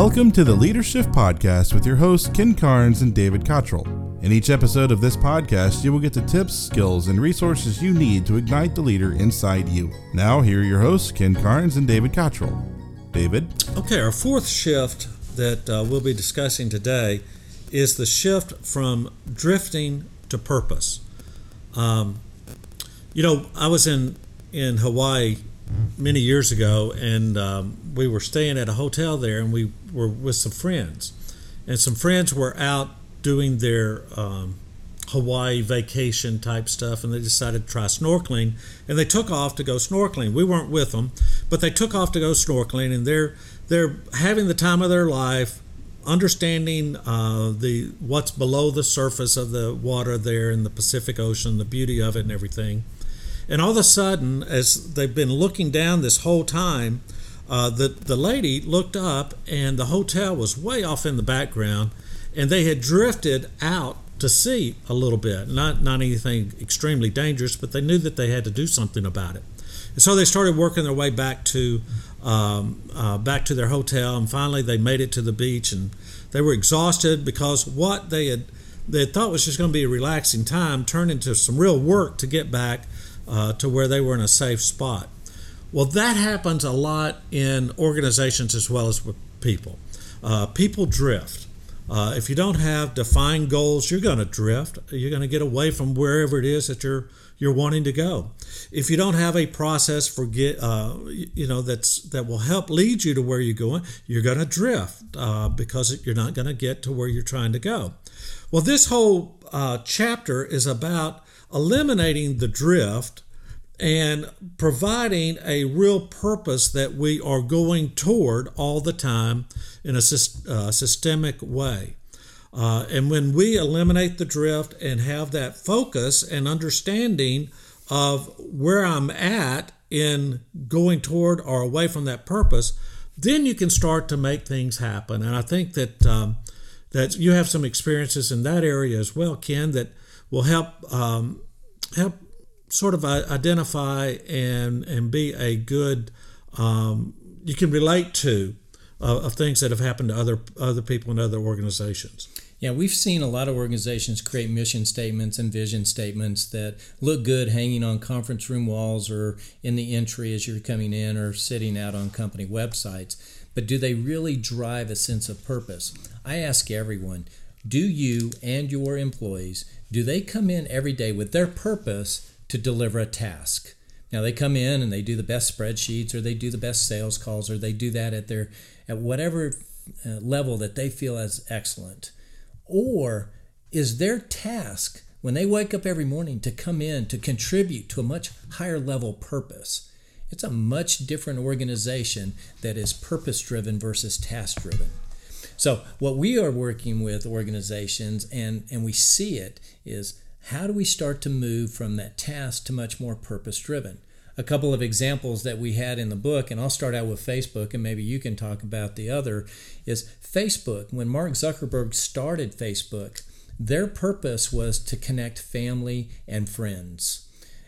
Welcome to the Leadership Podcast with your hosts, Ken Carnes and David Cottrell. In each episode of this podcast, you will get the tips, skills, and resources you need to ignite the leader inside you. Now, here are your hosts, Ken Carnes and David Cottrell. David? Okay, our fourth shift that uh, we'll be discussing today is the shift from drifting to purpose. Um, you know, I was in in Hawaii many years ago, and um, we were staying at a hotel there, and we were with some friends, and some friends were out doing their um, Hawaii vacation type stuff, and they decided to try snorkeling, and they took off to go snorkeling. We weren't with them, but they took off to go snorkeling, and they're they're having the time of their life understanding uh, the what's below the surface of the water there in the Pacific Ocean, the beauty of it, and everything. And all of a sudden, as they've been looking down this whole time, uh, the the lady looked up, and the hotel was way off in the background, and they had drifted out to sea a little bit. Not not anything extremely dangerous, but they knew that they had to do something about it. And so they started working their way back to um, uh, back to their hotel, and finally they made it to the beach, and they were exhausted because what they had they had thought was just going to be a relaxing time turned into some real work to get back uh, to where they were in a safe spot. Well, that happens a lot in organizations as well as with people. Uh, people drift. Uh, if you don't have defined goals, you're going to drift. You're going to get away from wherever it is that you're you're wanting to go. If you don't have a process for get, uh, you know, that's that will help lead you to where you're going, you're going to drift uh, because you're not going to get to where you're trying to go. Well, this whole uh, chapter is about eliminating the drift and providing a real purpose that we are going toward all the time in a uh, systemic way. Uh, and when we eliminate the drift and have that focus and understanding of where I'm at in going toward or away from that purpose, then you can start to make things happen. And I think that um, that you have some experiences in that area as well, Ken, that will help um, help sort of identify and and be a good um, you can relate to uh, of things that have happened to other other people and other organizations. Yeah, we've seen a lot of organizations create mission statements and vision statements that look good hanging on conference room walls or in the entry as you're coming in or sitting out on company websites. But do they really drive a sense of purpose? I ask everyone, do you and your employees do they come in every day with their purpose to deliver a task? Now they come in and they do the best spreadsheets or they do the best sales calls or they do that at their at whatever uh, level that they feel as excellent. Or is their task when they wake up every morning to come in to contribute to a much higher level purpose? It's a much different organization that is purpose driven versus task driven. So, what we are working with organizations, and, and we see it, is how do we start to move from that task to much more purpose driven? A couple of examples that we had in the book, and I'll start out with Facebook, and maybe you can talk about the other, is Facebook. When Mark Zuckerberg started Facebook, their purpose was to connect family and friends.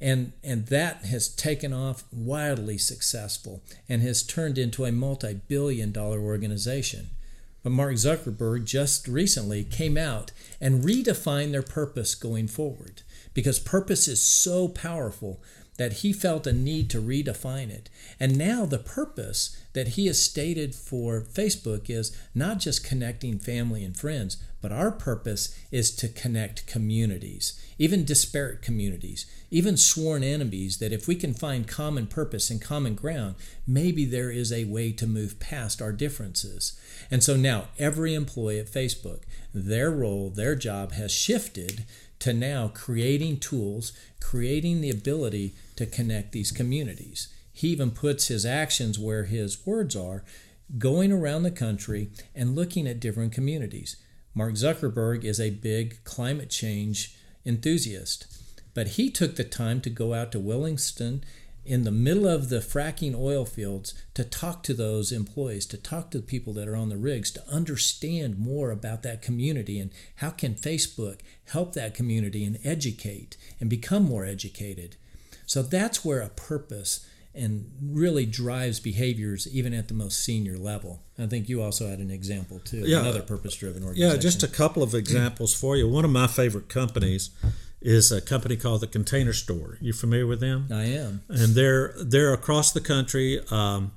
And, and that has taken off wildly successful and has turned into a multi billion dollar organization. But Mark Zuckerberg just recently came out and redefined their purpose going forward because purpose is so powerful that he felt a need to redefine it. And now the purpose that he has stated for Facebook is not just connecting family and friends, but our purpose is to connect communities, even disparate communities, even sworn enemies, that if we can find common purpose and common ground, maybe there is a way to move past our differences. And so now every employee at Facebook, their role, their job has shifted to now creating tools, creating the ability to connect these communities. He even puts his actions where his words are, going around the country and looking at different communities. Mark Zuckerberg is a big climate change enthusiast, but he took the time to go out to Williston in the middle of the fracking oil fields to talk to those employees, to talk to the people that are on the rigs, to understand more about that community and how can Facebook help that community and educate and become more educated. So that's where a purpose and really drives behaviors even at the most senior level. I think you also had an example too, Yeah. another purpose-driven organization. Yeah, just a couple of examples for you. One of my favorite companies is a company called the Container Store. You familiar with them? I am. and they're they're across the country um,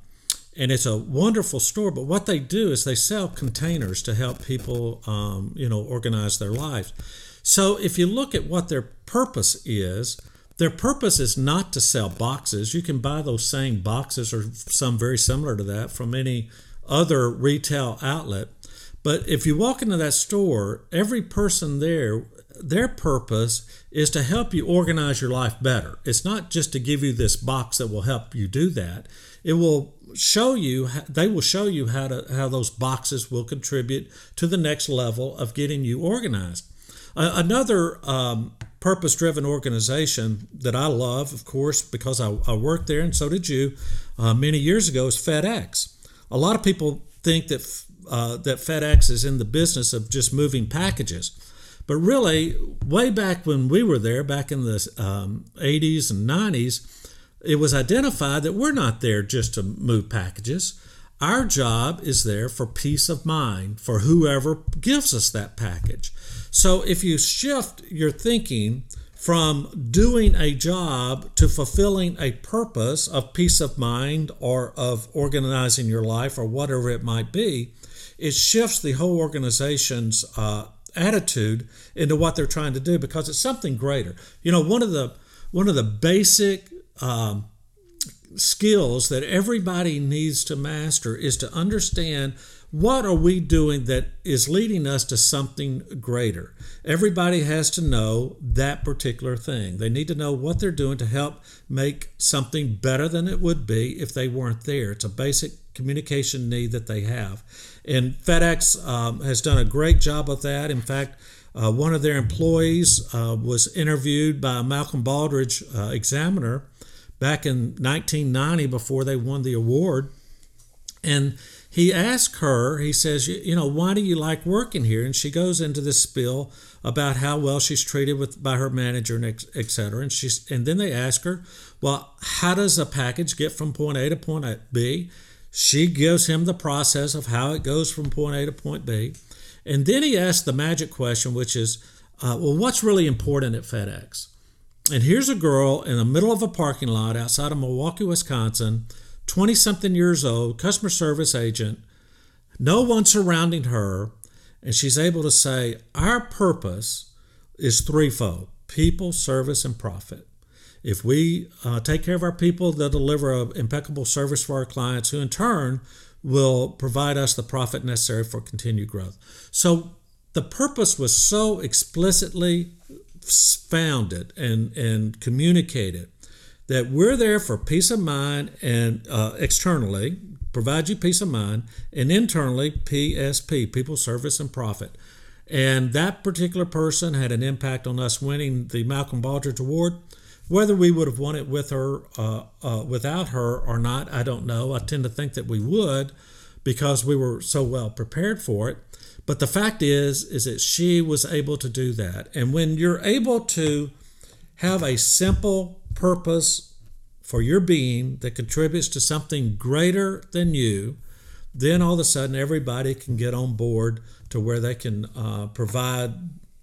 and it's a wonderful store but what they do is they sell containers to help people um, you know organize their lives so if you look at what their purpose is their purpose is not to sell boxes you can buy those same boxes or some very similar to that from any other retail outlet but if you walk into that store every person there their purpose is to help you organize your life better. It's not just to give you this box that will help you do that. It will show you they will show you how to how those boxes will contribute to the next level of getting you organized. Uh, another um, purpose-driven organization that I love, of course, because I, I worked there and so did you uh, many years ago, is FedEx. A lot of people think that uh, that FedEx is in the business of just moving packages. But really, way back when we were there, back in the um, 80s and 90s, it was identified that we're not there just to move packages. Our job is there for peace of mind for whoever gives us that package. So if you shift your thinking from doing a job to fulfilling a purpose of peace of mind or of organizing your life or whatever it might be, it shifts the whole organization's uh, attitude into what they're trying to do because it's something greater. You know, one of the one of the basic um, skills that everybody needs to master is to understand what are we doing that is leading us to something greater. Everybody has to know that particular thing. They need to know what they're doing to help make something better than it would be if they weren't there. It's a basic communication need that they have. And FedEx um, has done a great job of that. In fact, uh, one of their employees uh, was interviewed by Malcolm Baldrige uh, Examiner back in 1990 before they won the award. And he asked her, he says, you know, why do you like working here? And she goes into this spiel about how well she's treated with by her manager and et cetera. And she's, and then they ask her, well, how does a package get from point A to point B? She gives him the process of how it goes from point A to point B. And then he asks the magic question, which is, uh, well, what's really important at FedEx? And here's a girl in the middle of a parking lot outside of Milwaukee, Wisconsin, 20 something years old, customer service agent, no one surrounding her. And she's able to say, Our purpose is threefold people, service, and profit. If we uh, take care of our people, they'll deliver an impeccable service for our clients, who in turn will provide us the profit necessary for continued growth. So the purpose was so explicitly founded and, and communicated that we're there for peace of mind and uh, externally provide you peace of mind and internally psp people service and profit and that particular person had an impact on us winning the malcolm baldrige award whether we would have won it with her uh, uh, without her or not i don't know. I tend to think that we would because we were so well prepared for it. But the fact is is that she was able to do that. And when you're able to have a simple purpose for your being that contributes to something greater than you, then all of a sudden everybody can get on board to where they can uh, provide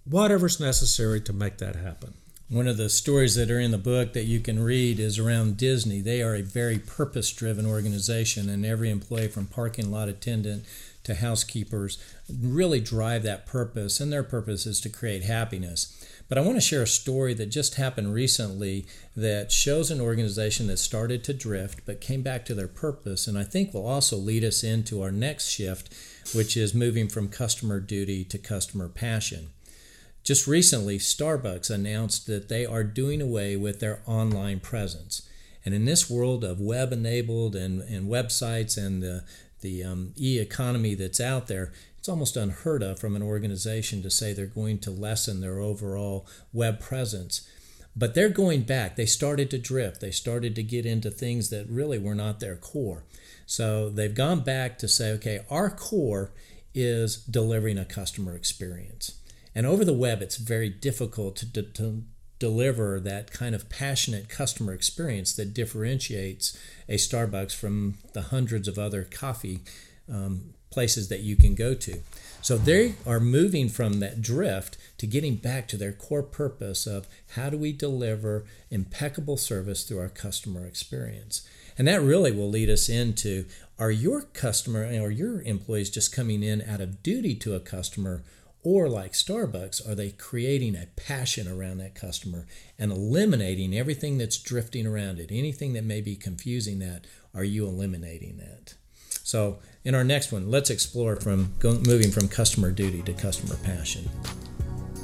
whatever's necessary to make that happen. One of the stories that are in the book that you can read is around Disney. They are a very purpose driven organization, and every employee from parking lot attendant to housekeepers really drive that purpose, and their purpose is to create happiness. But I want to share a story that just happened recently that shows an organization that started to drift but came back to their purpose, and I think will also lead us into our next shift, which is moving from customer duty to customer passion. Just recently, Starbucks announced that they are doing away with their online presence. And in this world of web enabled and, and websites and the, the um, e economy that's out there, it's almost unheard of from an organization to say they're going to lessen their overall web presence. But they're going back. They started to drift. They started to get into things that really were not their core. So they've gone back to say, okay, our core is delivering a customer experience. And over the web, it's very difficult to, to deliver that kind of passionate customer experience that differentiates a Starbucks from the hundreds of other coffee um, places that you can go to. So they are moving from that drift to getting back to their core purpose of how do we deliver impeccable service through our customer experience. And that really will lead us into are your customer or your employees just coming in out of duty to a customer or like Starbucks, are they creating a passion around that customer and eliminating everything that's drifting around it? Anything that may be confusing that, are you eliminating that? So, in our next one, let's explore from moving from customer duty to customer passion.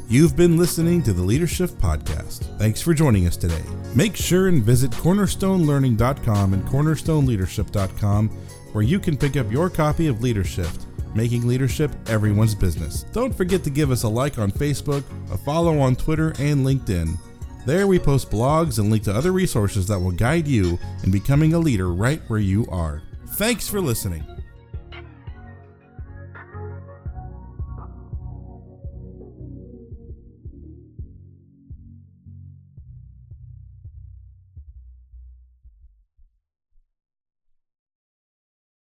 You've been listening to the Leadership Podcast. Thanks for joining us today. Make sure and visit cornerstonelearning.com and cornerstoneleadership.com where you can pick up your copy of Leadership, making leadership everyone's business. Don't forget to give us a like on Facebook, a follow on Twitter and LinkedIn. There we post blogs and link to other resources that will guide you in becoming a leader right where you are. Thanks for listening.